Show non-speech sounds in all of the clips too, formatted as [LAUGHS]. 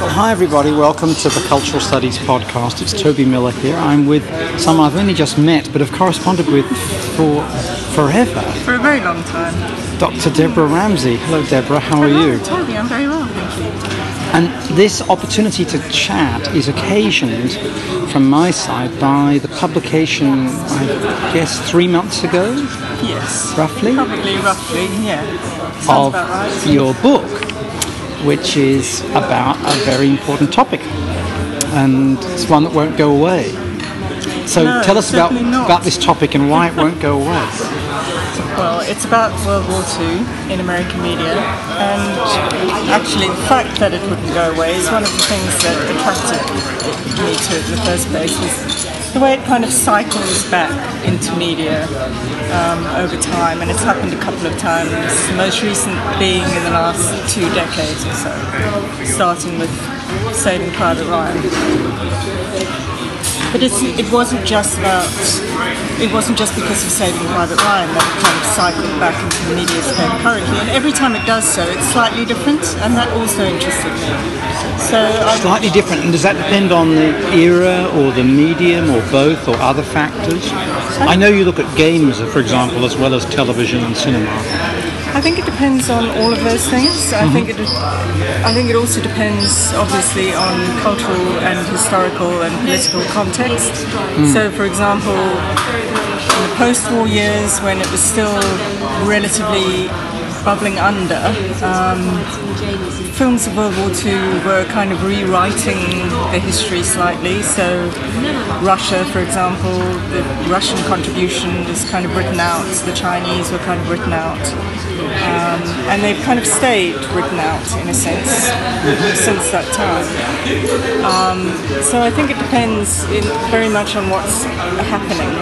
Hi, everybody. Welcome to the Cultural Studies Podcast. It's Toby Miller here. I'm with someone I've only just met but have corresponded with for forever, For a very long time. Dr. Debra Ramsay. Hello, Debra. How are you? Toby, I'm very well, thank you. And this opportunity to chat is occasioned from my side by the publication, I guess, three months ago, Yes. roughly, Probably, roughly, yeah. Sounds of about right. your book, which is about a very important topic. And it's one that won't go away. So No, tell us about, not. about this topic and why it won't go away. [LAUGHS] Well, it's about World War II in American media, and actually the fact that it wouldn't go away is one of the things that attracted me to it in the first place. Was the way it kind of cycles back into media um, over time, and it's happened a couple of times. Most recent being in the last two decades or so, starting with Saving Private Ryan. But it wasn't just about, it wasn't just because of Saving Private Ryan that it kind of cycled back into the media sphere currently. And every time it does so, it's slightly different, and that also interested me. So I, Slightly different, and does that depend on the era or the medium or both or other factors? I know you look at games, for example, as well as television and cinema. I think it depends on all of those things. I think it. I think it also depends, obviously, on cultural and historical and political context. So, for example, in the post-war years, when it was still relatively bubbling under, um, films of World War II were kind of rewriting the history slightly. So, Russia, for example, the Russian contribution was kind of written out. The Chinese were kind of written out. Um, and they've kind of stayed written out in a sense since that time. Um, so I think it depends in, very much on what's happening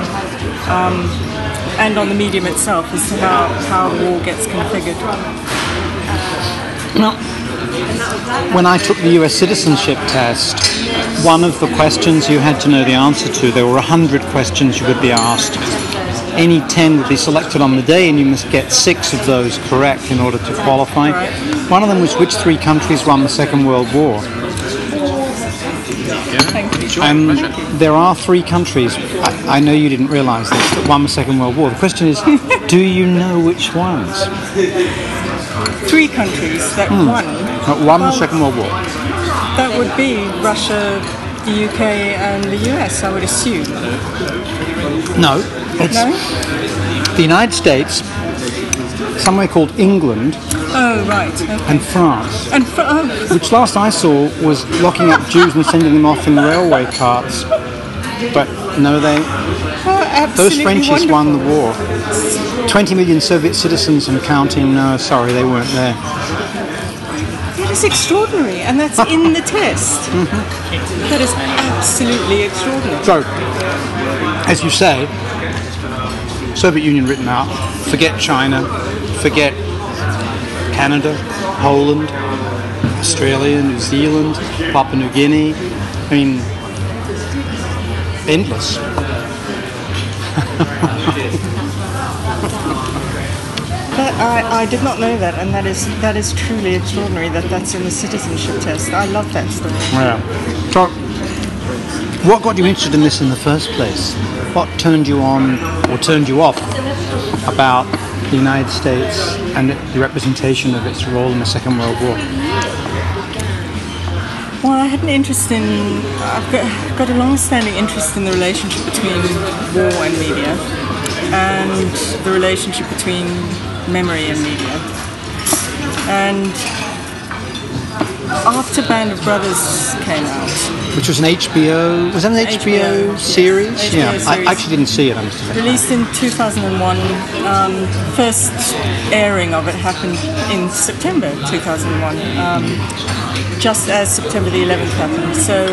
um, and on the medium itself as to how, how war gets configured. Well, when I took the US citizenship test, one of the questions you had to know the answer to, there were 100 questions you would be asked. Any 10 would be selected on the day, and you must get six of those correct in order to qualify. One of them was which three countries won the Second World War? Um, there are three countries, I, I know you didn't realise this, that won the Second World War. The question is, [LAUGHS] do you know which ones? Three countries that Hmm. won. That won the Second World War. That would be Russia, the UK, and the US, I would assume. No, it's No? the United States, somewhere called England, Oh, right. Okay. and France. And fr- oh, which last I saw was locking up Jews and sending them off in railway carts. But no, they oh, those absolutely Frenchies won the war. 20 million Soviet citizens and counting. No, sorry, they weren't there. That is extraordinary, and that's in the test. [LAUGHS] Mm-hmm. That is absolutely extraordinary. So, as you say, Soviet Union written out. Forget China. Forget Canada, Poland, Australia, New Zealand, Papua New Guinea. I mean, endless. [LAUGHS] That, I, I did not know that, and that is that is truly extraordinary that that's in the citizenship test. I love that story. Yeah. So, what got you interested in this in the first place? What turned you on or turned you off about the United States and the representation of its role in the Second World War? Well, I had an interest in. I've got, got a long-standing interest in the relationship between war and media, and the relationship between memory and media. And after Band of Brothers came out, Which was an HBO. Was that an HBO, HBO, yes. series? HBO yeah, I actually didn't see it. I must admit. released in 2001, um, first airing of it happened in September 2001. Um, just as September the 11th happened. So,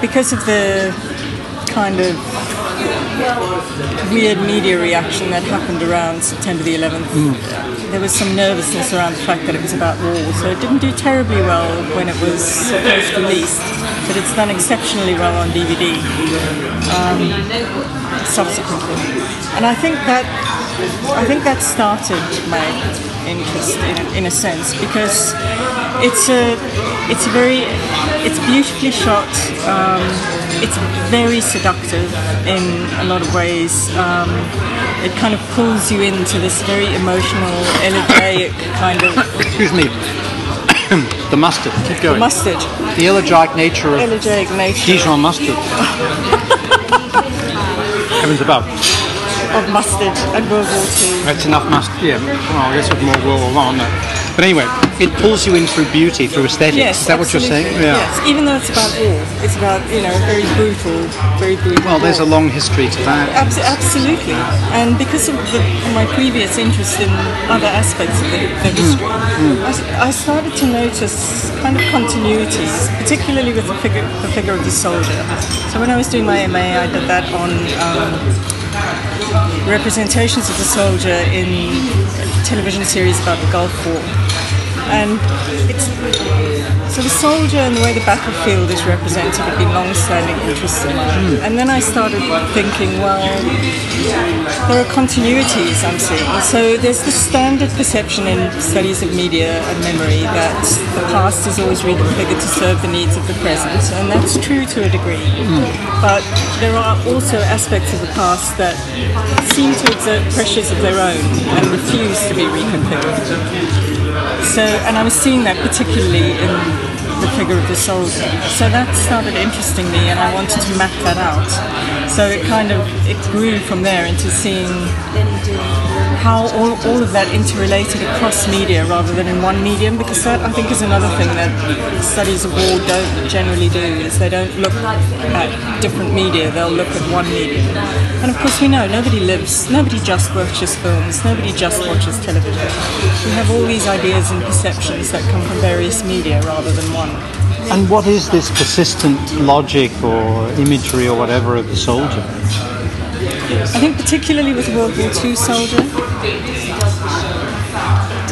because of the kind of weird media reaction that happened around September the 11th, hmm. there was some nervousness around the fact that it was about war. So, it didn't do terribly well when it was first released, but it's done exceptionally well on DVD subsequently. And I think that I think that started my interest in, in a sense because it's a it's a very it's beautifully shot. Um, it's very seductive in a lot of ways. Um, it kind of pulls you into this very emotional, elegiac kind of Excuse me. [COUGHS] the mustard. Keep going. The mustard, the elegiac nature of elegiac nature Dijon mustard. [LAUGHS] Heavens above. of mustard and World War Two. That's enough mustard. Yeah. Well, I guess with more World War One. But anyway, it pulls you in through beauty, through aesthetics. Yes, Is that what you're saying? absolutely. Yes, even though it's about war, it's about you know very brutal, very brutal. Well, there's a long history to that. Abs- absolutely, and because of the, my previous interest in other aspects of the, the history, I, s- I started to notice kind of continuities, particularly with the figure, the figure of the soldier. So when I was doing my MA, I did that on um, representations of the soldier in television series about the Gulf War. And it's so the soldier and the way the battlefield is represented have been long-standing interests of mine. Hmm. And then I started thinking, well, there are continuities I'm seeing. So there's the standard perception in studies of media and memory that the past is always reconfigured to serve the needs of the present, and that's true to a degree. Hmm. But there are also aspects of the past that seem to exert pressures of their own and refuse to be reconfigured. So, and I was seeing that particularly in the figure of the soldier. So that started interesting me, and I wanted to map that out. So it kind of it grew from there into seeing how all, all of that interrelated across media rather than in one medium, because that I think is another thing that studies of war don't generally do is they don't look at different media; they'll look at one medium. And of course, we know nobody lives, nobody just watches films, nobody just watches television. We have all these ideas and perceptions that come from various media rather than one. And what is this persistent logic or imagery or whatever of the soldier? I think particularly with World War II soldier,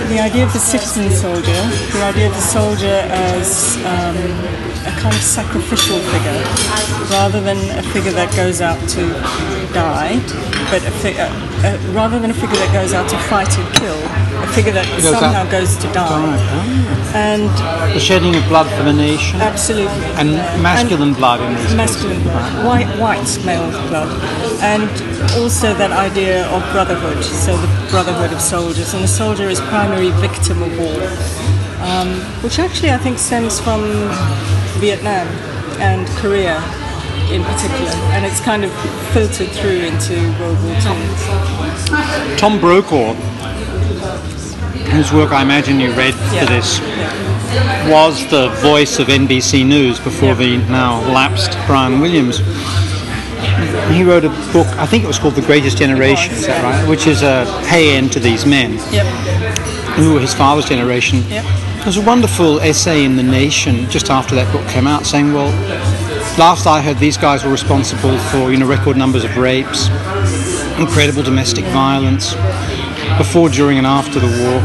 the idea of the citizen soldier, the idea of the soldier as um, a kind of sacrificial figure, rather than a figure that goes out to die, but a fi- uh, uh, rather than a figure that goes out to fight and kill, a figure that Goes out somehow goes to die. And The shedding of blood for the nation? Absolutely. and masculine blood in this masculine blood, white, white male blood, and also that idea of brotherhood, so the brotherhood of soldiers, and the soldier is primary victim of war, um, which actually I think stems from Vietnam and Korea in particular, and it's kind of filtered through into World War II. Tom Brokaw, whose work I imagine you read Yeah. for this, was the voice of NBC News before Yeah. the now lapsed Brian Williams. He wrote a book, I think it was called The Greatest Generation, was, is that yeah. right? Which is a pay end to these men Yep. who were his father's generation. Yep. There was a wonderful essay in The Nation just after that book came out saying, well, last I heard these guys were responsible for, you know, record numbers of rapes, incredible domestic violence, before, during and after the war,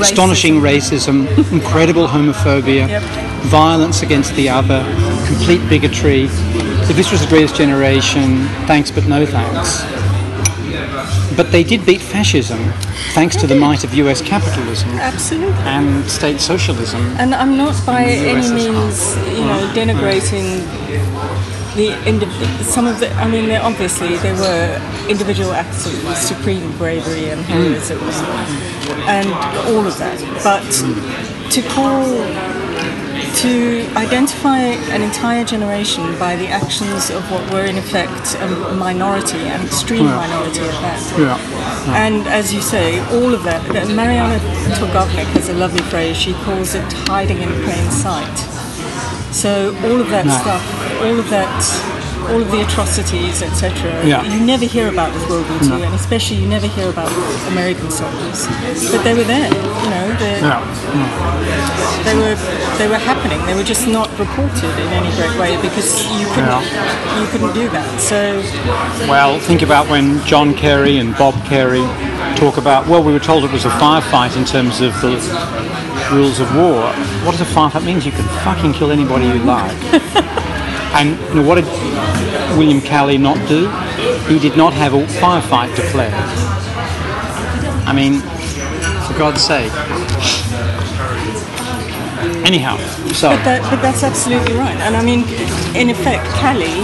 astonishing racism, [LAUGHS] incredible homophobia, Yep. violence against the other, complete bigotry. If this was the greatest generation, thanks but no thanks. But they did beat fascism, thanks to the might of US capitalism Absolutely. and state socialism. And I'm not by any USSR. means, you know, denigrating the indiv- some of the. I mean, obviously there were individual acts of supreme bravery and mm. heroism, and all of that. But to call to identify an entire generation by the actions of what were in effect a minority, an extreme Yeah. minority at that. Yeah. And as you say, all of that, Marianna Torgovnick has a lovely phrase, she calls it hiding in plain sight. So all of that Yeah. stuff, all of that, all of the atrocities, etc., Yeah. you never hear about with World War II, and especially you never hear about American soldiers. But they were there, you know, they, Yeah. they were they were happening. They were just not reported in any great way because you couldn't you couldn't do that. So Well, think about when John Kerry and Bob Kerrey talk about, well, we were told it was a firefight in terms of the rules of war. What does a firefight mean? You can fucking kill anybody you like. [LAUGHS] and you know, what did William Calley not do? He did not have a firefight declared. I mean, for God's sake. Anyhow, so But, that, but that's absolutely right. And I mean, in effect, Calley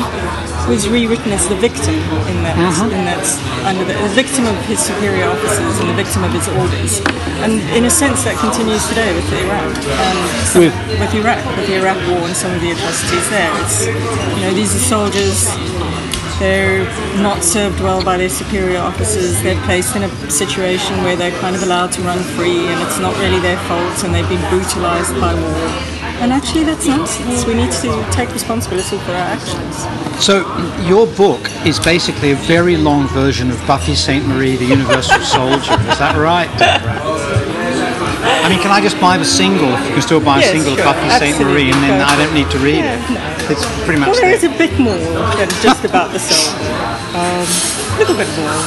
was rewritten as the victim in that, uh-huh. in that under the, the victim of his superior officers and the victim of his orders. And in a sense, that continues today with Iraq and some, With- with Iraq, with the Iraq War and some of the atrocities there. It's you know these are soldiers. They're not served well by their superior officers. They're placed in a situation where they're kind of allowed to run free, and it's not really their fault, and they've been brutalized by war. And actually, that's nonsense. We need to take responsibility for our actions. So, your book is basically a very long version of Buffy Sainte-Marie, the Universal Soldier. Is that right, I mean, can I just buy the single, if you can still buy a Yes, single sure, of Buffy Sainte-Marie, and then. I don't need to read Yeah, it? It's pretty much Well, there is a bit more than just about the soul. Um, a little bit more.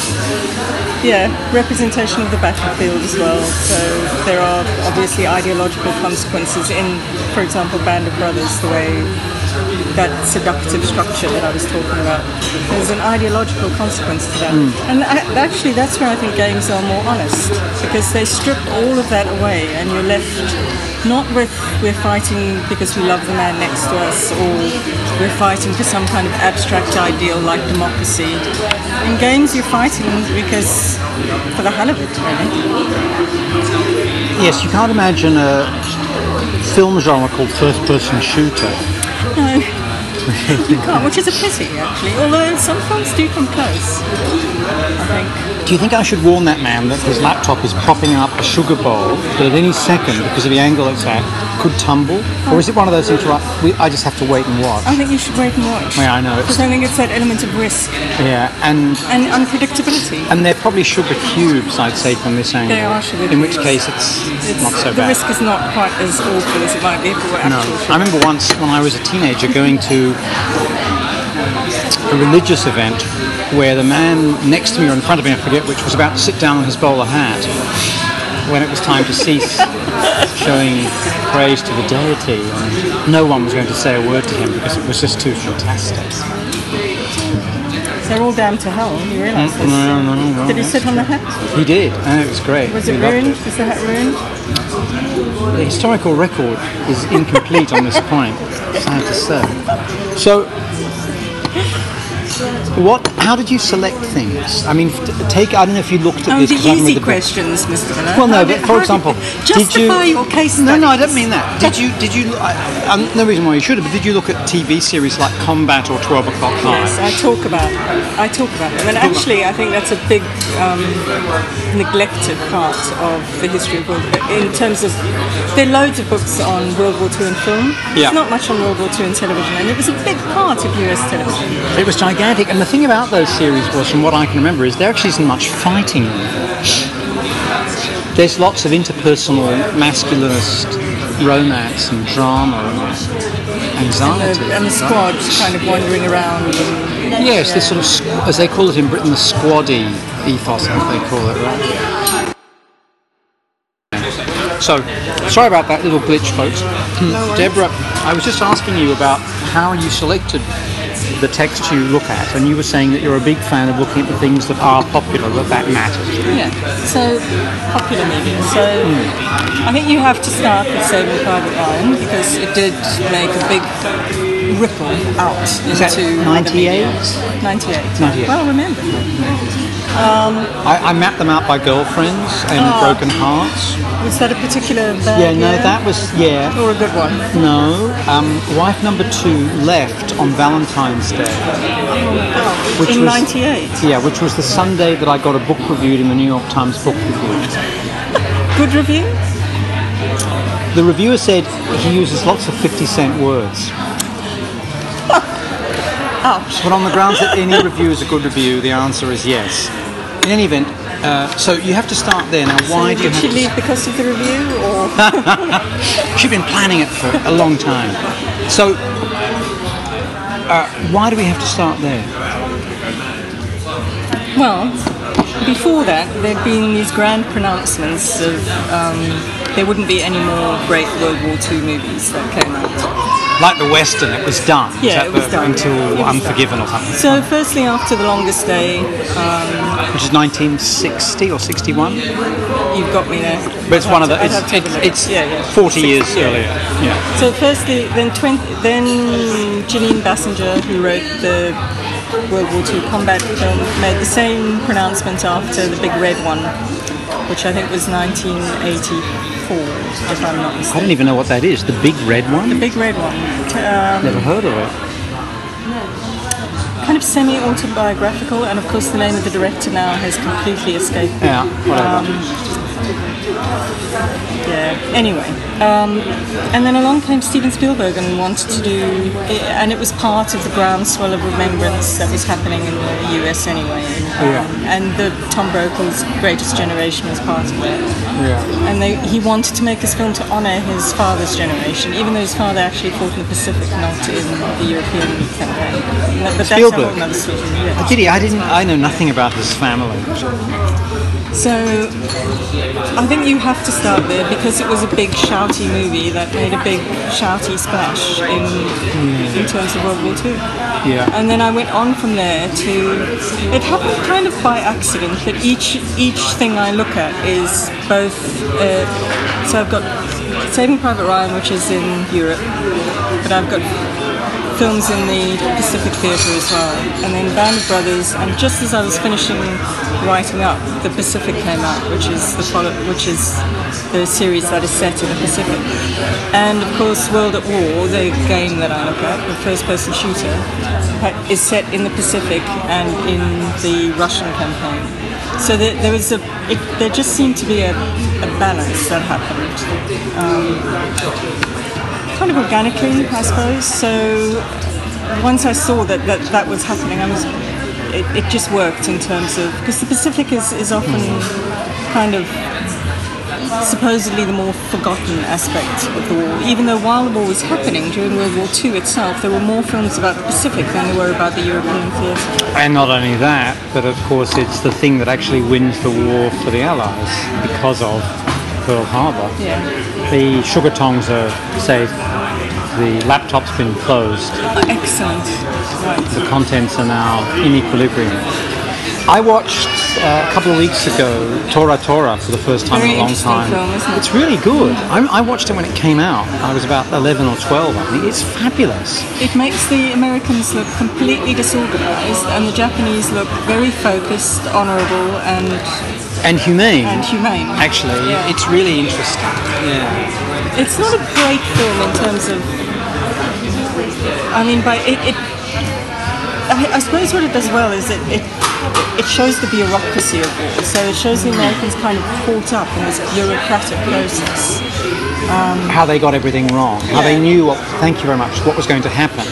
Yeah, representation of the battlefield as well. So there are obviously ideological consequences in, for example, Band of Brothers, the way that seductive structure that I was talking about. There's an ideological consequence to that. Hmm. And actually, that's where I think games are more honest because they strip all of that away and you're left not with we're fighting because we love the man next to us or we're fighting for some kind of abstract ideal like democracy. In games, you're fighting because for the hell of it, really. Yes, you can't imagine a film genre called first person shooter. No, you can't, which is a pity actually. Although some films do come close, I think. Do you think I should warn that man that his laptop is propping up a sugar bowl that at any second, because of the angle it's at, could tumble? Or is it one of those things where I, I just have to wait and watch? I think you should wait and watch. Yeah, I know, Because I think it's that element of risk Yeah, and and unpredictability. and they're probably sugar cubes, I'd say, from this angle. They are sugar In which case, it's, It's, not so the bad. The risk is not quite as awful as it might be if it were No, actual I remember once when I was a teenager going to a religious event where the man next to me or in front of me, I forget which, was about to sit down on his bowler hat when it was time to cease showing praise to the deity. And no one was going to say a word to him because it was just too fantastic. They're all damned to hell. You realise mm, this? No, no, no. Did he sit on the hat? He did, and it was great. Was it ruined? Was the hat ruined? The historical record is incomplete on this point, [LAUGHS] sad to say. So, what? How did you select things? I mean, take. I don't know if you looked at Oh, this. the I easy the questions, Mr. Miller. Well, no, How but did- for example, did, did you? justify your case No, no, I don't mean that. Did you? Did you? I, um, no reason why you should have. But did you look at TV series like Combat or Twelve O'clock Yes, I talk about I talk about them, and actually, I think that's a big um, neglected part of the history of World In terms of, there are loads of books on World War II in film. Yeah. There's not much on World War II in television, and it was a big part of US television. It was gigantic, and the thing about those series was, from what I can remember, is there actually isn't much fighting. There's lots of interpersonal masculinist romance and drama and anxiety. And the, and the squads kind of wandering around. And, Yes, this sort of, as they call it in Britain, the squaddy ethos, as they call it, right? So, sorry about that little glitch, folks. Debra, I was just asking you about how you selected the text you look at, and you were saying that you're a big fan of looking at the things that are popular, that that matters. Yeah. So popular media. So I think you have to start with Saving Private Ryan because it did make a big ripple out Is that into 98? 98. 98. Well, remember. I, I mapped them out by girlfriends and Oh. broken hearts. Was that a particular bad Yeah, no, year? that was, yeah. or a good one. No, um, wife number two left on Valentine's Day. Which in was- '98. Yeah, which was the Sunday that I got a book reviewed in the New York Times Book Review. Good review. The reviewer said he uses lots of 50 cent words. But on the grounds that any review is a good review, the answer is yes. In any event, uh, so you have to start there. Now, why you Did she leave because of the review, or [LAUGHS] she'd been planning it for a long time. So, uh, why do we have to start there? well, before that there'd been these grand pronouncements of um, there wouldn't be any more great World War II movies that came out. Like the Western, it was done. Yeah, that it was the- done. Until was Unforgiven or something. So, firstly, after the longest day, um, Which is 1960 or 61? you've got me there. But it's one of the. It's, have to have a it's, it's yeah, yeah. 40 years yeah. earlier. Yeah. So firstly, then 20, then Jeanine Basinger, who wrote the World War II combat film, made the same pronouncement after the Big Red one, which I think was 1984, if I'm not I don't even know what that is. The big red one. The Big Red one, um, Never heard of it. kind of semi-autobiographical, and of course the name of the director now has completely escaped me. Yeah. Whatever. Yeah. Anyway, um, and then along came Steven Spielberg and wanted to do, and it was part of the groundswell of remembrance that was happening in the US anyway. Um, Yeah. And the Tom Brokaw's Greatest Generation was part of it. yeah. And they, he wanted to make this film to honour his father's generation, even though his father actually fought in the Pacific, not in the European campaign. But Spielberg. whole other story. Yeah. Did he? I didn't. I know nothing about this family. So I think you have to start there because it was a big shouty movie that made a big shouty splash in in terms of World War II. Yeah. And then I went on from there to it happened kind of by accident, but each each thing I look at is both uh, so I've got Saving Private Ryan, which is in Europe, but I've got films in the Pacific Theatre as well, and then Band of Brothers. And just as I was finishing writing up, the Pacific came out, which is the which is the series that is set in the Pacific. And of course, World at War, the game that I look at, the first-person shooter, is set in the Pacific and in the Russian campaign. So there, there was a, it, there just seemed to be a, a balance that happened um, kind of organically, I suppose. So once I saw that that, that was happening, I was it, it just worked in terms of because the Pacific is, is often kind of supposedly the more forgotten aspect of the war. Even though while the war was happening during World War II itself, there were more films about the Pacific than there were about the European theatre. And not only that, but of course it's the thing that actually wins the war for the Allies because of Pearl Harbor. Yeah. The sugar tongs are safe. The laptop's been closed. Excellent. Right. The contents are now in equilibrium. I watched uh, a couple of weeks ago Tora Tora for the first time Very in a long time. film, it? It's really good. I, I watched it when it came out. I was about 11 or 12, I think. It's fabulous. It makes the Americans look completely disorganized and the Japanese look very focused, honorable, and, And humane. and humane. Actually, Yeah. it's really interesting. Yeah. It's not a great film in terms of. I mean, by it. it I, I suppose what it does well is it, it it shows the bureaucracy of war. So it shows the Americans kind of caught up in this bureaucratic process. Um, How they got everything wrong. How they knew what, thank you very much, what was going to happen.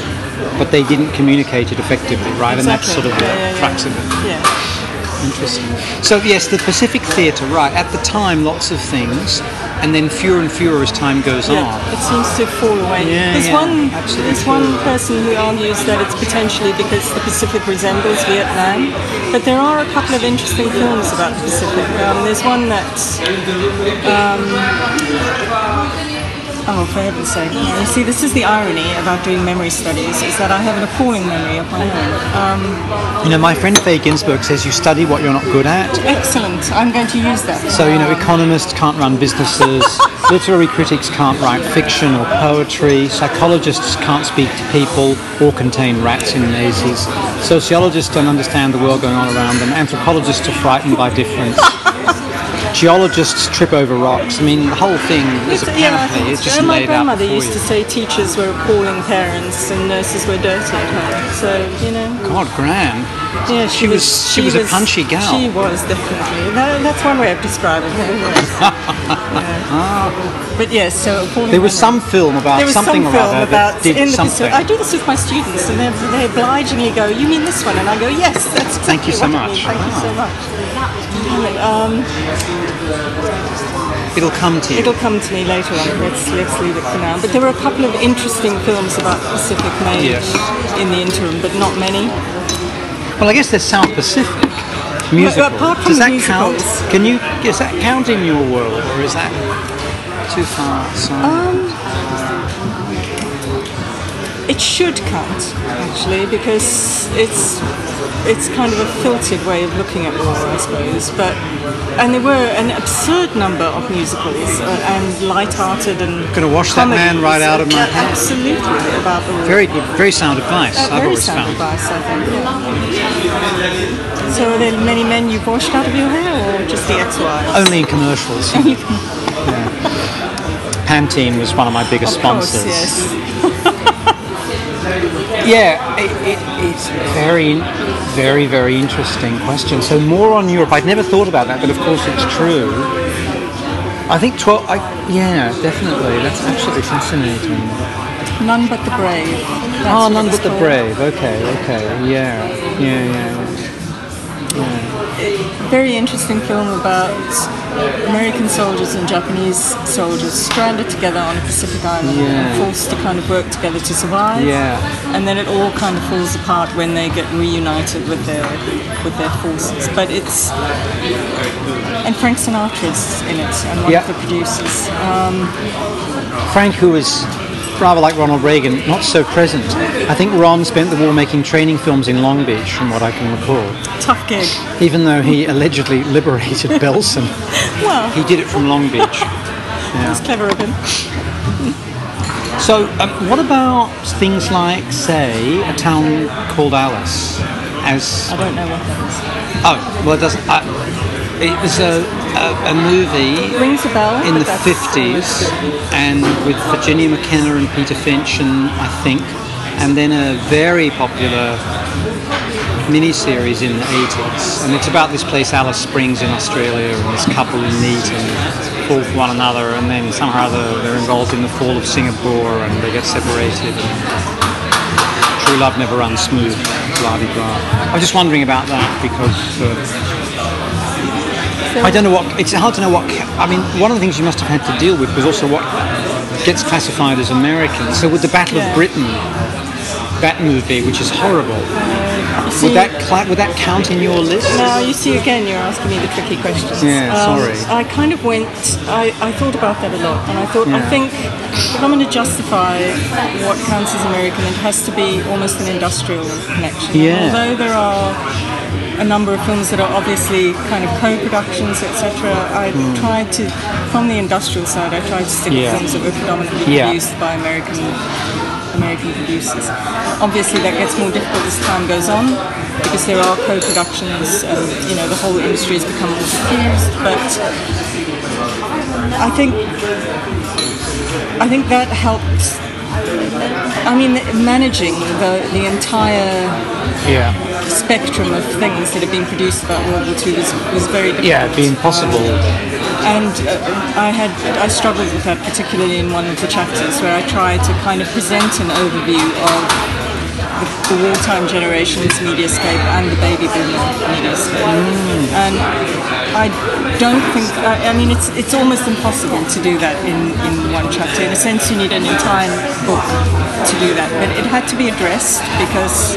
But they didn't communicate it effectively, right? And that's sort Exactly. of the Yeah, yeah, yeah. crux of it. Yeah. Interesting. So yes, the Pacific Theatre, right? At the time, lots of things, and then fewer and fewer as time goes Yeah, on. it seems to fall away. Yeah, there's yeah, one absolutely. there's one person who argues that it's potentially because the Pacific resembles Vietnam, but there are a couple of interesting films about the Pacific. Um, there's one that. um, oh, for heaven's sake! You see, this is the irony about doing memory studies: is that I have an appalling memory of my own. Um, You know, my friend Faye Ginsburg says you study what you're not good at. excellent. I'm going to use that. So, you know, economists can't run businesses, [LAUGHS] literary critics can't write fiction or poetry, psychologists can't speak to people or contain rats in mazes, sociologists don't understand the world going on around them, anthropologists are frightened by difference. [LAUGHS] Geologists trip over rocks. I mean, the whole thing is a panoply. It's just my grandmother used to say teachers were appalling parents and nurses were dirty at home. So you know. God, Gran. Yeah, She was- she was a punchy gal. She was definitely. That, that's one way of describing her. [LAUGHS] Yeah. Ah. But yes, so appalling There was some film about There was something some or film other about did in the something. I do this with my students, and they they obligingly go, "You mean this one?" And I go, "Yes, that's exactly Thank you so what I much. mean. Thank you so Wow. Much." Um, It'll come to you. It'll come to me later on. Let's let's leave it for now. But there were a couple of interesting films about the Pacific made Yes. in the interim, but not many. Well, I guess there's South Pacific musical. apart from Does that musicals- count? Can you? Does that count in your world, or is that too far? outside? It it should count actually because it's it's kind of a filtered way of looking at war, I suppose. But and there were an absurd number of musicals uh, and light-hearted and Gonna wash that man right out of my head. Absolutely about the war. Very good, very sound advice. Uh, I've very always sound found. advice, I think. yeah. So are there many men you've washed out of your hair, or just the ex-wives? Only in commercials. [LAUGHS] Pantene was one of my biggest Of course, sponsors. yes. [LAUGHS] Yeah, it, it, it's very, very, very interesting question. So more on Europe. I'd never thought about that, but of course it's true. I think 12, I, yeah, definitely. That's absolutely fascinating. None but the brave. That's Ah, none it's but the called. brave. Okay, okay. Yeah, yeah, yeah. Very interesting film about American soldiers and Japanese soldiers stranded together on a Pacific island Yeah. and forced to kind of work together to survive. Yeah. And then it all kind of falls apart when they get reunited with their with their forces. But it's and Frank Sinatra's in it and one Yeah. of the producers. Um, Frank, who was rather like Ronald Reagan, not so present. I think Ron spent the war making training films in Long Beach, from what I can recall. tough gig. Even though he allegedly [LAUGHS] liberated [LAUGHS] Belsen, Well, he did it from Long Beach. [LAUGHS] That's clever of him. So, um, what about things like, say, a town called Alice? As I don't know what that is. oh, well, it doesn't. It was a, a, a movie Rings a bell. in the fifties, and with Virginia McKenna and Peter Finch, and I think, and then a very popular miniseries in the eighties, and it's about this place Alice Springs in Australia, and this couple who meet and fall for one another, and then somehow they're, they're involved in the fall of Singapore, and they get separated. And true love never runs smooth, blah de blah. I was just wondering about that because. Uh, I don't know what. It's hard to know what. I mean, one of the things you must have had to deal with was also what gets classified as American. So with the Battle Yeah. of Britain, that movie, which is horrible, see- would that cla- would that count in your list? Now you see again, you're asking me the tricky questions. Yeah, um, sorry. I kind of went. I, I thought about that a lot, and I thought I think if I'm going to justify what counts as American, it has to be almost an industrial connection. And Yeah. Although there are a number of films that are obviously kind of co-productions, etc. I hmm. tried to, from the industrial side, I tried to stick Yeah. with films that were predominantly Yeah. produced by American American producers. Obviously, that gets more difficult as time goes on because there are co-productions, and you know the whole industry has become more diffused. But I think I think that helped. I mean, managing the the entire Yeah. spectrum of things that have been produced about World War II was, was very difficult. Yeah, it'd be impossible. And uh, I had I struggled with that particularly in one of the chapters where I tried to kind of present an overview of the, the wartime generation's mediascape and the baby boomer I don't think I, I mean it's it's almost impossible to do that in, in one chapter. In a sense, you need an entire book to do that, but it had to be addressed because.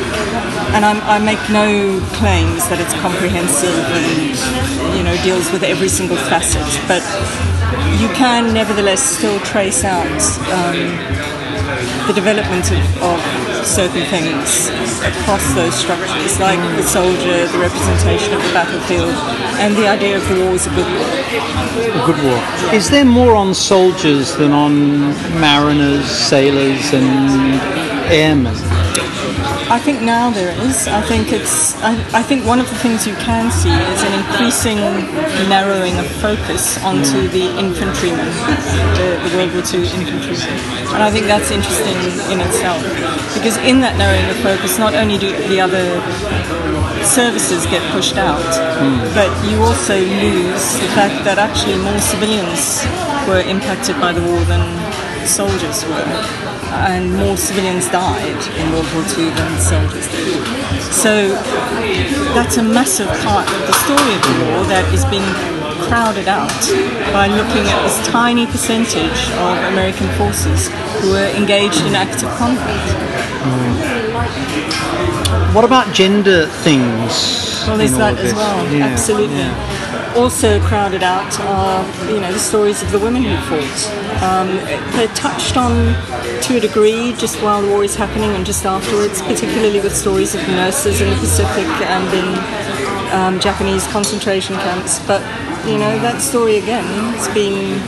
And I'm, I make no claims that it's comprehensive and you know deals with every single facet, but you can nevertheless still trace out um, the development of, of certain things across those structures, like the soldier, the representation of the battlefield, and the idea of the war as a good war. A good war. Is there more on soldiers than on mariners, sailors, and airmen? I think now there is. I think it's. I, I think one of the things you can see is an increasing narrowing of focus onto hmm. the infantrymen, the, the World War II infantrymen, and I think that's interesting in itself because in that narrowing of focus, not only do the other services get pushed out, hmm. but you also lose the fact that actually more civilians were impacted by the war than soldiers were, and more civilians died in World War II than soldiers did. So that's a massive part of the story of the war that is being crowded out by looking at this tiny percentage of American forces who were engaged in active combat. Mm. What about gender things? Well, there's that as well. Yeah, Absolutely. yeah. Also crowded out are you know the stories of the women who fought Um, they're touched on to a degree just while the war is happening and just afterwards, particularly with stories of nurses in the Pacific and in um, Japanese concentration camps. But you know that story again has been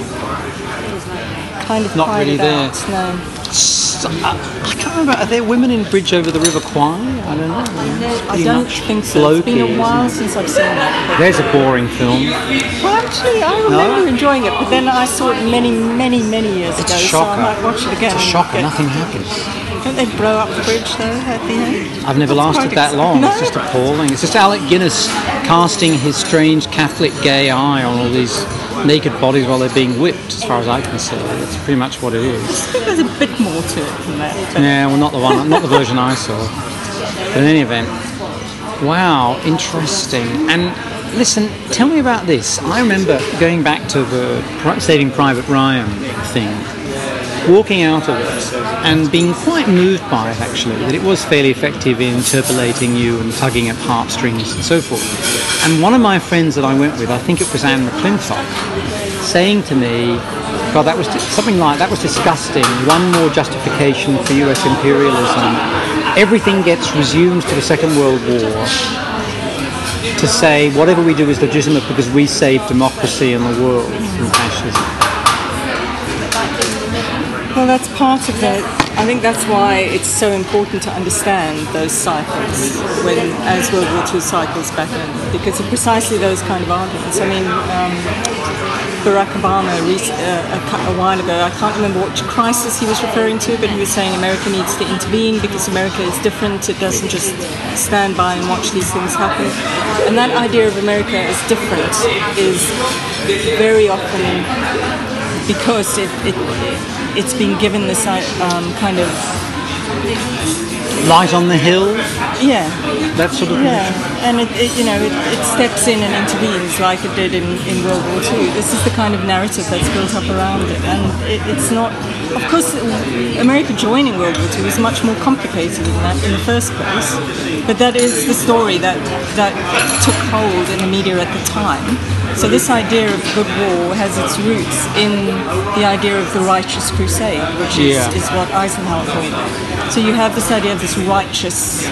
kind of Not really there. out. No. So, uh, I can't remember. Are there women in Bridge over the River Kwai? I don't know. It's I don't much think so. It's been a while since I've seen that. it? There's a boring film. Well, actually, I remember enjoying it, but then I saw it many, many, many years It's ago, a so I shocker. might watch it again. It's a shocker. Yeah. Nothing happens. Don't they blow up the bridge though at the end? I've never That's lasted that long. No. It's just appalling. It's just Alec Guinness casting his strange Catholic gay eye on all these naked bodies while they're being whipped, as far as I can see. That's pretty much what it is. [LAUGHS] There's a bit more to it than that. Yeah, well, not the one, not the version I saw. But in any event, wow, interesting. And listen, tell me about this. I remember going back to the Saving Private Ryan thing, walking out of it, and being quite moved by it actually. That it was fairly effective in interpolating you and tugging at heartstrings and so forth. And one of my friends that I went with, I think it was Anne McClintock, saying to me, God, that was something like that was disgusting. One more justification for U.S. imperialism. Everything gets resumed to the Second World War to say whatever we do is legitimate because we saved democracy and the world from fascism. Well, that's part of it. I think that's why it's so important to understand those cycles when, as World War II cycles back in, because of precisely those kind of arguments. I mean, um, Barack Obama uh, a, while ago, I can't remember which crisis he was referring to, but he was saying America needs to intervene because America is different. It doesn't just stand by and watch these things happen. And that idea of America as different is very often because it, it it's been given this uh, um, kind of Light on the hill, yeah. That sort of yeah and it, it you know it, it steps in and intervenes like it did in, in World War II this is the kind of narrative that's built up around it and it, it's not of course America joining World War II is much more complicated than that in the first place but that is the story that that took hold in the media at the time so this idea of good war has its roots in the idea of the righteous crusade, which is, Yeah. is what Eisenhower called it. So you have this idea of this righteous,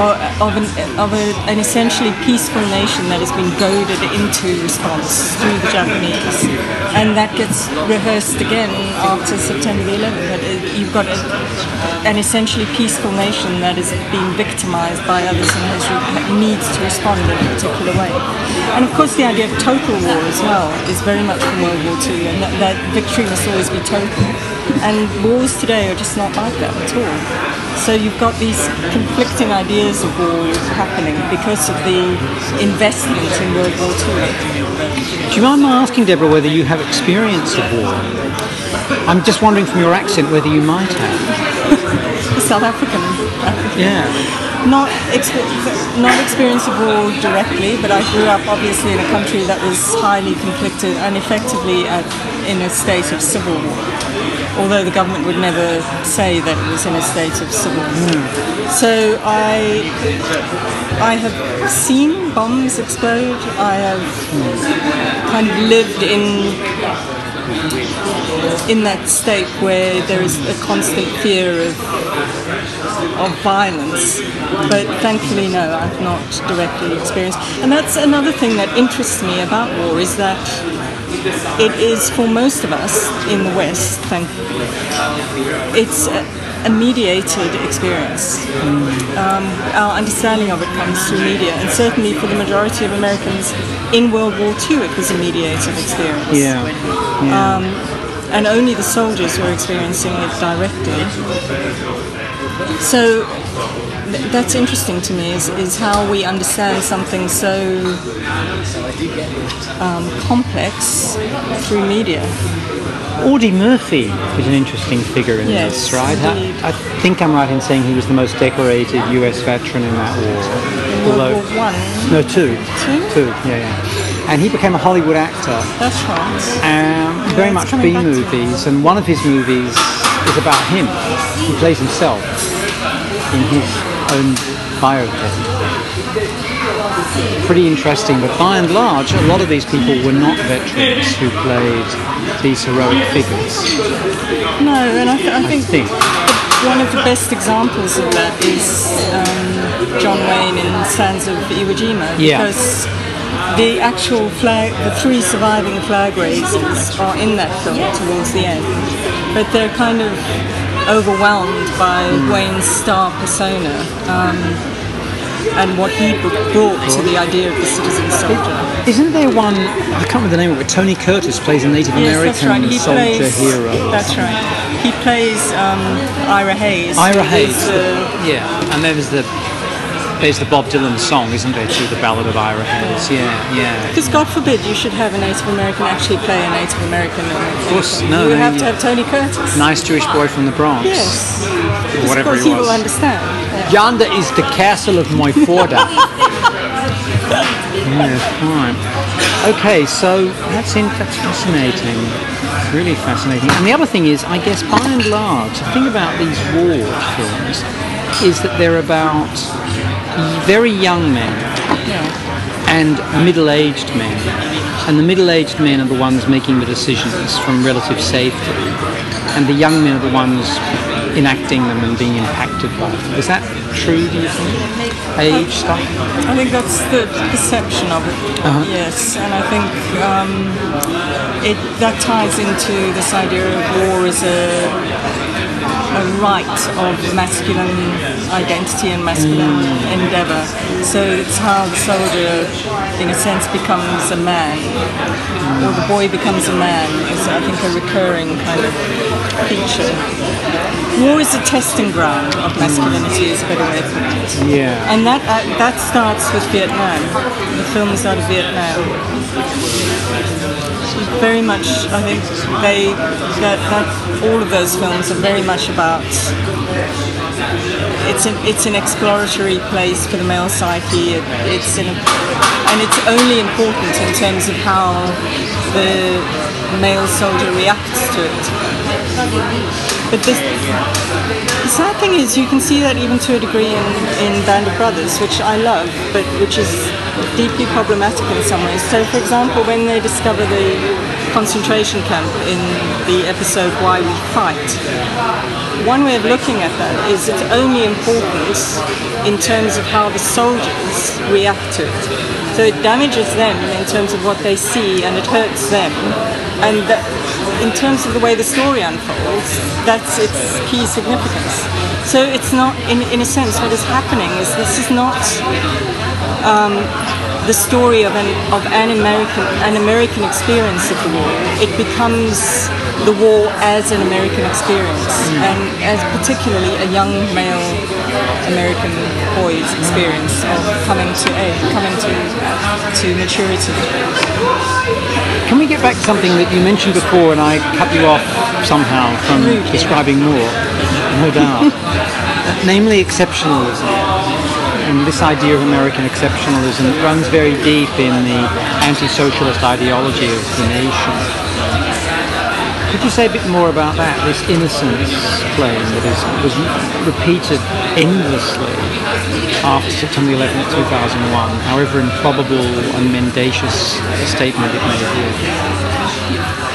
or, of, an, of a, an essentially peaceful nation that has been goaded into response through the Japanese, and that gets rehearsed again after September the 11th. That it- you've got a, an essentially peaceful nation that is being victimized by others and has, needs to respond in a particular way. And of course, the idea of total war as well is very much from World War II, and that, that victory must always be total. And wars today are just not like that at all. So you've got these conflicting ideas of war happening because of the investment in World War II. Do you mind my asking, Debra, whether you have experience of war? I'm just wondering from your accent whether you might have. [LAUGHS] South African Yeah. Not expe- not experience of war directly, but I grew up obviously in a country that was highly conflicted and effectively at, in a state of civil war. Although the government would never say that it was in a state of civil war. Hmm. So I I have seen bombs explode. I have kind of lived in in that state where there is a constant fear of of violence. But thankfully, no, I've not directly experienced. And that's another thing that interests me about war is that it is for most of us in the West, thankfully, it's a, a mediated experience. Um, our understanding of it comes through media, and certainly for the majority of Americans in World War II, it was a mediated experience Yeah. yeah. and only the soldiers were experiencing it directly. So that's interesting to me is, is how we understand something so um, complex through media. Audie Murphy is an interesting figure in Yes, this, right? I, I think I'm right in saying he was the most decorated US veteran in that war. World Although- War One, No, two. Two? Two, yeah, yeah. And he became a Hollywood actor, that's right. um, very much B back to me. movies, and one of his movies is about him. He plays himself in his own biopic. pretty interesting. But by and large, a lot of these people were not veterans who played these heroic figures. No, and I, th- I think, think. one of the best examples of that is um, John Wayne in Sands of Iwo Jima. Yeah. Because the actual flag, the three surviving flag raisers are in that film towards the end, but they're kind of overwhelmed by Wayne's star persona um, and what he brought to the idea of the citizen soldier. Isn't there one? I can't remember the name of it. Tony Curtis plays a Native Yes, American right. He soldier plays. hero. That's right. He plays um, Ira Hayes. Ira Hayes. the- yeah, and there's the there's the Bob Dylan song, isn't there? Too, the Ballad of Ira Hayes. Yeah, yeah. Because God forbid you should have a Native American actually play a Native American. Of course, no, You no, have you- to have Tony Curtis. Nice Jewish boy from the Bronx. Yes. Or Because whatever of course he he will understand. Yeah. Yonder is the castle of Moiforda. [LAUGHS] yeah, fine. Okay, so that's in, that's fascinating. Really fascinating. And the other thing is, I guess by and large, the thing about these war films is that they're about very young men Yeah. and middle-aged men. And the middle-aged men are the ones making the decisions from relative safety, and the young men are the ones enacting them and being impacted by them. Is that true? Do you think? Age stuff. I think that's the perception of it. Uh-huh. Yes, and I think um, it that ties into this idea of war as a, a rite of masculine identity and masculine Mm. endeavor. So it's how the soldier, in a sense, becomes a man, or the boy becomes a man. Is I think a recurring kind of feature. War is a testing ground of masculinity, is a better way of putting it. Yeah. And that uh, that starts with Vietnam. The film is out of Vietnam. Very much, I think they that, that all of those films are very much about. It's an it's an exploratory place for the male psyche. It, it's an, and it's only important in terms of how the male soldier reacts to it. But the sad thing is, you can see that even to a degree in, in Band of Brothers, which I love, but which is deeply problematic in some ways. So, for example, when they discover the concentration camp in the episode Why We Fight, one way of looking at that is it's only important in terms of how the soldiers react to it. So it damages them in terms of what they see and it hurts them. And that, in terms of the way the story unfolds, that's its key significance. So it's not, in, in a sense, what is happening is this is not um, the story of an, of an American an American experience of the war. It becomes the war as an American experience, and as particularly a young male American boy's experience of coming to age, coming to to maturity. Can we get back to something that you mentioned before and I cut you off somehow from describing more? No doubt. [LAUGHS] Namely exceptionalism. And this idea of American exceptionalism runs very deep in the anti-socialist ideology of the nation. Could you say a bit more about that, this innocence claim that is, was repeated endlessly after September 11th, 2001, however improbable and mendacious a statement it may be?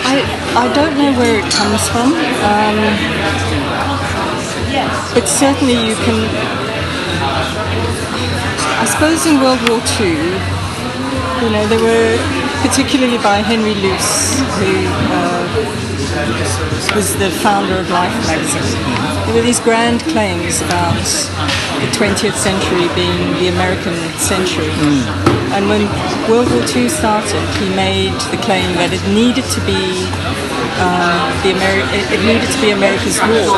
I, I don't know where it comes from, um, but certainly you can. I suppose in World War II, you know, there were, particularly by Henry Luce, who uh, was the founder of Life magazine, there were these grand claims about the 20th century being the American century. And when World War II started, he made the claim that it needed to be um, the Ameri- it it needed to be America's war,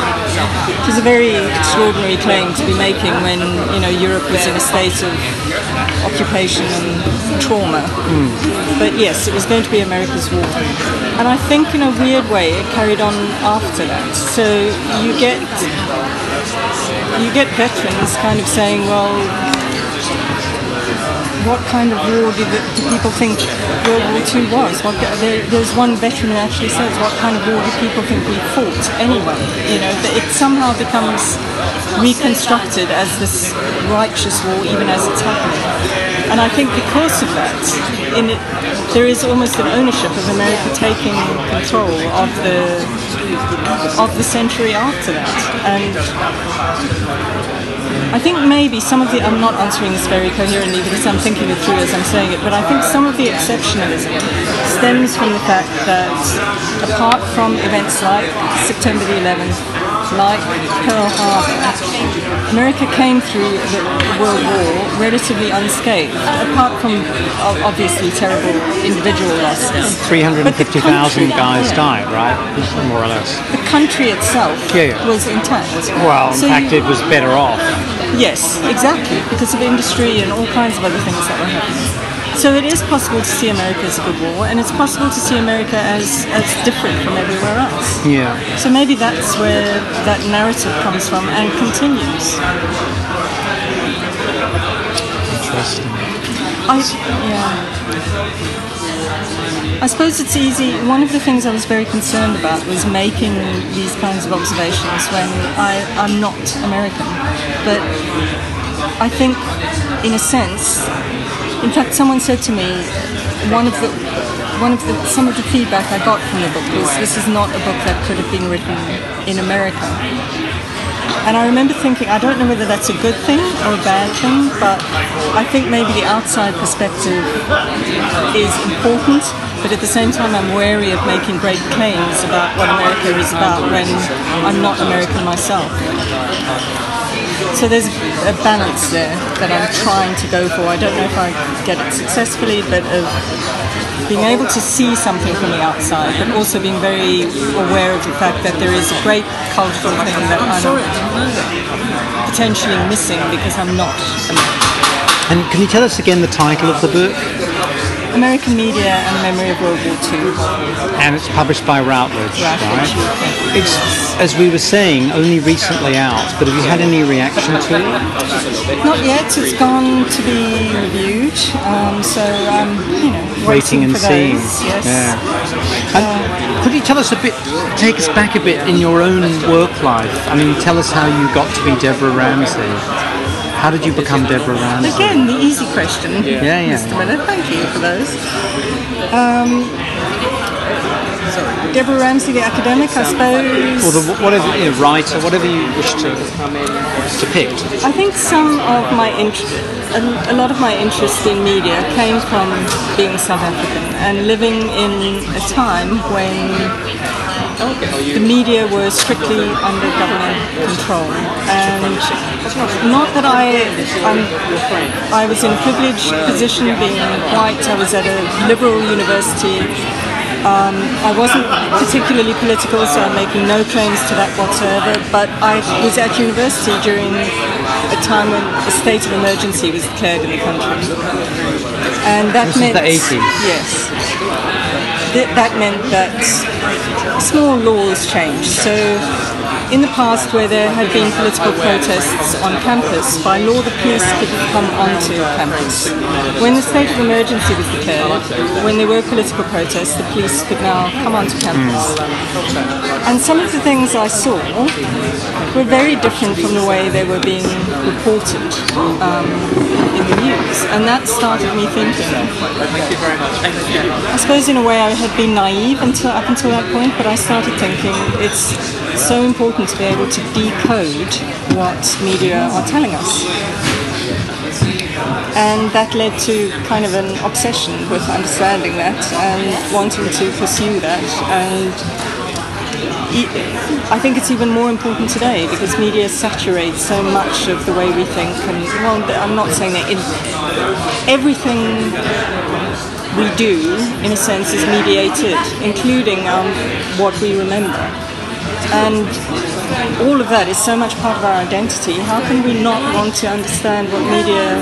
which is a very extraordinary claim to be making when you know Europe was in a state of occupation and trauma. But yes, it was going to be America's war, and I think in a weird way it carried on after that. So you get you get veterans kind of saying, well, what kind of war do, the, do people think World War II was? What, there, there's one veteran who actually says, what kind of war do people think we fought anyway? You know, it somehow becomes reconstructed as this righteous war even as it's happening. And I think because of that, it, there is almost an ownership of America taking control of the of the century after that. And I think maybe some of the, I'm not answering this very coherently because I'm thinking it through as I'm saying it, but I think some of the exceptionalism stems from the fact that apart from events like September the 11th, like Pearl Harbor, America came through the World War relatively unscathed, apart from obviously terrible individual losses. 350,000 guys yeah. died, right? More or less. The country itself yeah, yeah. was intact. Well, in so fact, you, it was better off. Yes, exactly, because of industry and all kinds of other things that were happening. So it is possible to see America as a good war, and it's possible to see America as, as different from everywhere else. Yeah. So maybe that's where that narrative comes from and continues. Interesting. I, yeah. I suppose it's easy. One of the things I was very concerned about was making these kinds of observations when I, I'm not American. But I think, in a sense, in fact, someone said to me, one of the one of the some of the feedback I got from the book was this is not a book that could have been written in America. And I remember thinking, I don't know whether that's a good thing or a bad thing, but I think maybe the outside perspective is important, but at the same time I'm wary of making great claims about what America is about when I'm not American myself. So there's a balance there that I'm trying to go for. I don't know if I get it successfully, but of being able to see something from the outside, but also being very aware of the fact that there is a great cultural thing that I'm potentially missing because I'm not. And can you tell us again the title of the book? American Media and Memory of World War II. And it's published by Routledge, Routledge. right? It's, as we were saying, only recently out, but have you had any reaction to it? Not yet. It's gone to be reviewed, um, so I'm, you know, waiting, waiting and seeing. Yes. Yeah. Uh, could you tell us a bit, take us back a bit in your own work life? I mean, tell us how you got to be Debra Ramsay. How did you become Debra Ramsay? Again, the easy question, yeah, yeah, Mr. Miller. Thank you for those. Um, Debra Ramsay, the academic, I suppose. Or the, whatever, you know, writer, whatever you wish to depict. I think some of my interest, a, a lot of my interest in media came from being South African and living in a time when the media were strictly under government control. And not that I, um, I was in a privileged position being white, I was at a liberal university. Um, I wasn't particularly political, so I'm making no claims to that whatsoever, but I was at university during a time when a state of emergency was declared in the country. And that this meant... the 80s? Yes. That meant that small laws changed. So in the past where there had been political protests on campus, by law the police could come onto campus. When the state of emergency was declared, when there were political protests, the police could now come onto campus. And some of the things I saw were very different from the way they were being reported um, in the news. And that started me thinking. I suppose in a way I had been naive until up until that point, but I started thinking it's so important to be able to decode what media are telling us. And that led to kind of an obsession with understanding that and wanting to pursue that. And I think it's even more important today because media saturates so much of the way we think. And well, I'm not saying that in everything we do, in a sense, is mediated, including um, what we remember. And all of that is so much part of our identity. How can we not want to understand what media,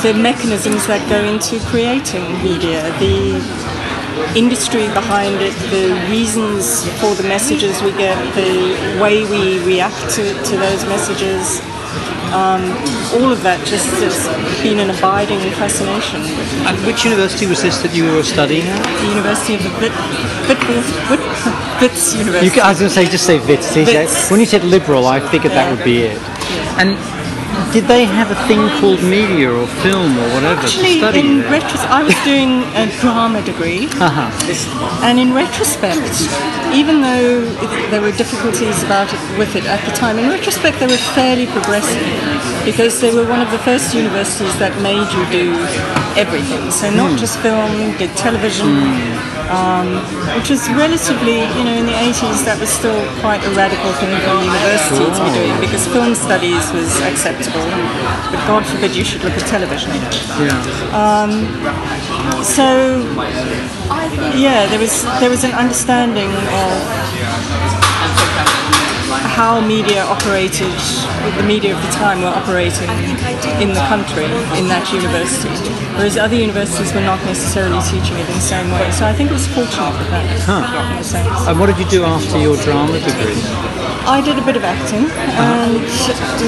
the mechanisms that go into creating media, the industry behind it, the reasons for the messages we get, the way we react to, to those messages, um, all of that just has been an abiding fascination. And which university was this that you were studying at? The University of the Vit, Wits University. You, I was going to say, just say Wits. Wits. When you said liberal, I figured yeah. that would be it. Yeah. And Did they have a thing called media or film or whatever Actually, to study in there? retros- I was doing a drama degree, uh-huh. and in retrospect, even though it, there were difficulties about it with it at the time, in retrospect they were fairly progressive because they were one of the first universities that made you do everything. So not just film, did television. Um, which was relatively, you know, in the 80s, that was still quite a radical thing for a university to be doing because film studies was acceptable, but God forbid you should look at television. Yeah. So, yeah, there was there was an understanding of how media operated, the media of the time were operating in the country in that university, whereas other universities were not necessarily teaching it in the same way. So I think it was fortunate with that. sense. And what did you do after your drama degree? I did a bit of acting, and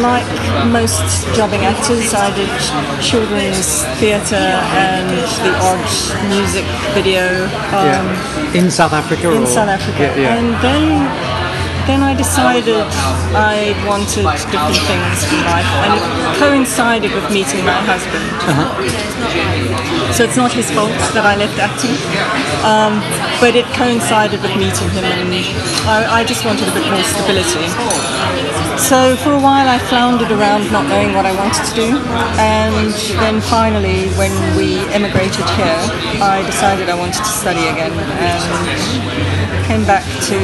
like most jobbing actors, I did children's theatre and the odd music video. Um, In South Africa or in South Africa. Yeah, yeah. And then then I decided I wanted different things from life and it coincided with meeting my husband. So it's not his fault that I left acting. Um, but it coincided with meeting him and I, I just wanted a bit more stability. So for a while I floundered around not knowing what I wanted to do and then finally when we emigrated here I decided I wanted to study again and came back to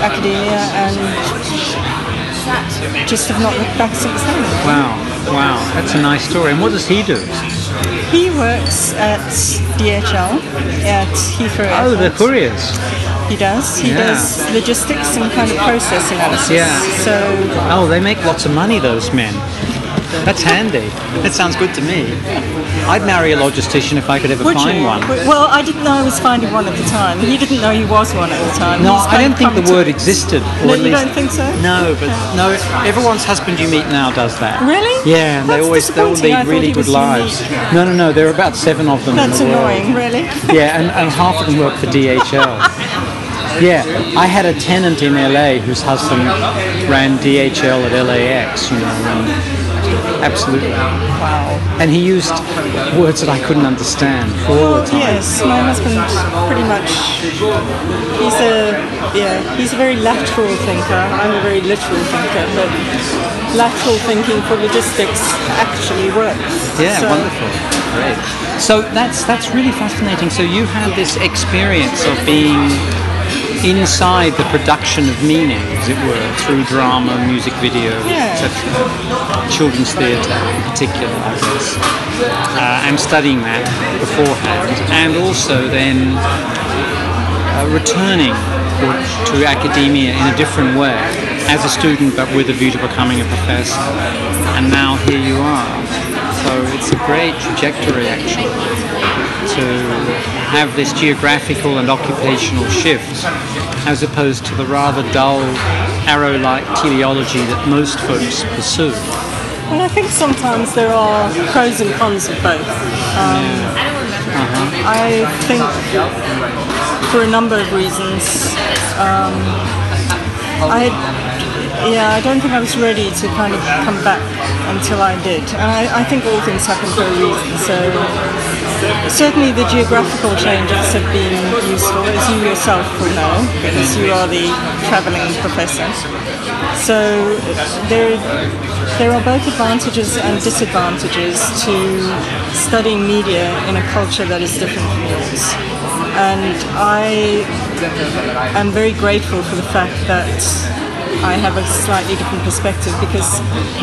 academia and just have not looked back since then. Wow, wow, that's a nice story. And what does he do? He works at DHL at Heathrow Oh, the couriers. He does. He Yeah. does logistics and kind of process analysis. Yeah. So Oh, they make lots of money, those men. That's handy. That sounds good to me. I'd marry a logistician if I could ever would find you? one. Well, I didn't know I was finding one at the time. You didn't know he was one at the time. No, I don't think the word existed. Or No, you don't think so? No, but no. Everyone's husband you meet now does that. Really? Yeah, and they That's always they all disappointing. I lead thought really he good was lives. unique. No, no, no. There are about seven of them That's in the world. annoying, really. [LAUGHS] Yeah, and, and half of them work for DHL. [LAUGHS] Yeah, I had a tenant in LA whose husband ran DHL at LAX, you know, and absolutely. Wow. And he used words that I couldn't understand all Well, the time. yes, my husband pretty much. He's a yeah. He's a very lateral thinker. I'm a very literal thinker, but lateral thinking for logistics actually works. Yeah, So- wonderful. Great. So that's that's really fascinating. So you had this experience of being inside the production of meaning, as it were, through drama, music video, Yeah. etc. Children's theatre in particular, I guess. Uh, and studying that beforehand, and also then uh, returning to academia in a different way as a student, but with a view to becoming a professor. And now here you are. So it's a great trajectory, actually, to have this geographical and occupational shift, as opposed to the rather dull, arrow-like teleology that most folks pursue. And I think sometimes there are pros and cons of both. Um, I think for a number of reasons, um, I yeah, I don't think I was ready to kind of come back until I did. And I, I think all things happen for a reason. So certainly the geographical changes have been useful, as you yourself will know, because you are the travelling professor. So there, there are both advantages and disadvantages to studying media in a culture that is different from yours. And I am very grateful for the fact that I have a slightly different perspective because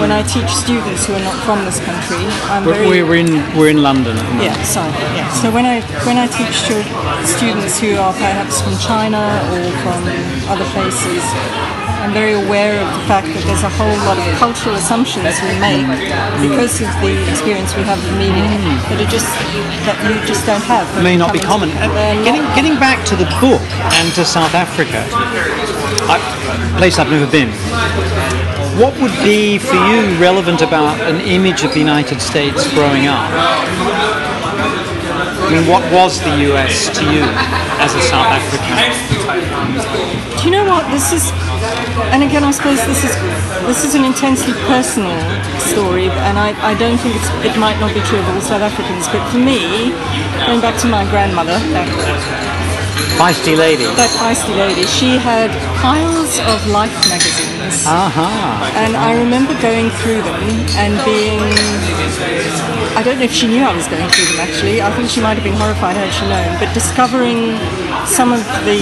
when I teach students who are not from this country, I'm But very we're in we're in London at the moment. yeah, sorry. Yeah. So when I when I teach students who are perhaps from China or from other places, I'm very aware of the fact that there's a whole lot of cultural assumptions we make because of the experience we have with media that are just that you just don't have. may not be common. Uh, getting getting back to the book and to South Africa, I, a place I've never been. What would be for you relevant about an image of the United States growing up? I mean, what was the US to you as a South African? Do you know what? This is and again, I suppose this is this is an intensely personal story, and I, I don't think it's, it might not be true of all South Africans. But for me, going back to my grandmother, that Feisty lady. that feisty lady, she had piles of Life magazines. Aha. And I remember going through them and being. I don't know if she knew I was going through them actually. I think she might have been horrified had she known. But discovering some of the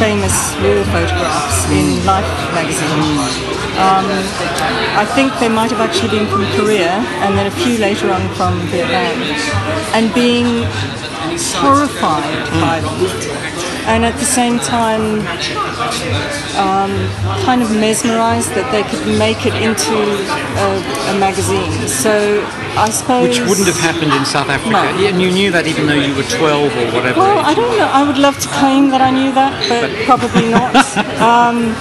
famous war photographs in Life magazine. Um, I think they might have actually been from Korea and then a few later on from Vietnam. And being horrified by them. And at the same time, um, kind of mesmerized that they could make it into a, a magazine. So I suppose. Which wouldn't have happened in South Africa. No. Yeah, And you knew that even though you were 12 or whatever. Well. I don't know. I would love to claim that I knew that, but probably not. [LAUGHS] um,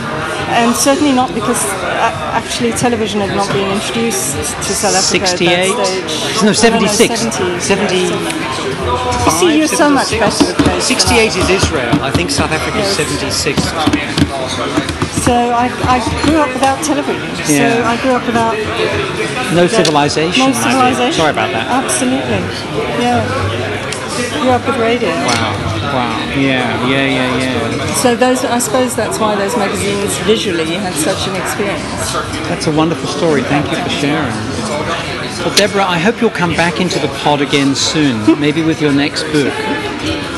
and certainly not because uh, actually television had not been introduced to South Africa 68? at that stage. No, No, 76. 70. 70. You see, you're so much better with dates than I 68 is Israel. I think South Africa is Yes. 76. So I, I grew up without television. So I grew up without No civilization. no civilization. Sorry about that. Absolutely. Yeah. Grew up with radio. Wow. Wow. Yeah, yeah, yeah, yeah. So those, I suppose that's why those magazines visually had such an experience. That's a wonderful story. Thank you for sharing. Well, Debra, I hope you'll come back into the pod again soon, [LAUGHS] maybe with your next book.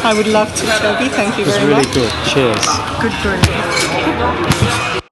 I would love to, Toby. Thank you very really much. It was really good. Cheers. Good you.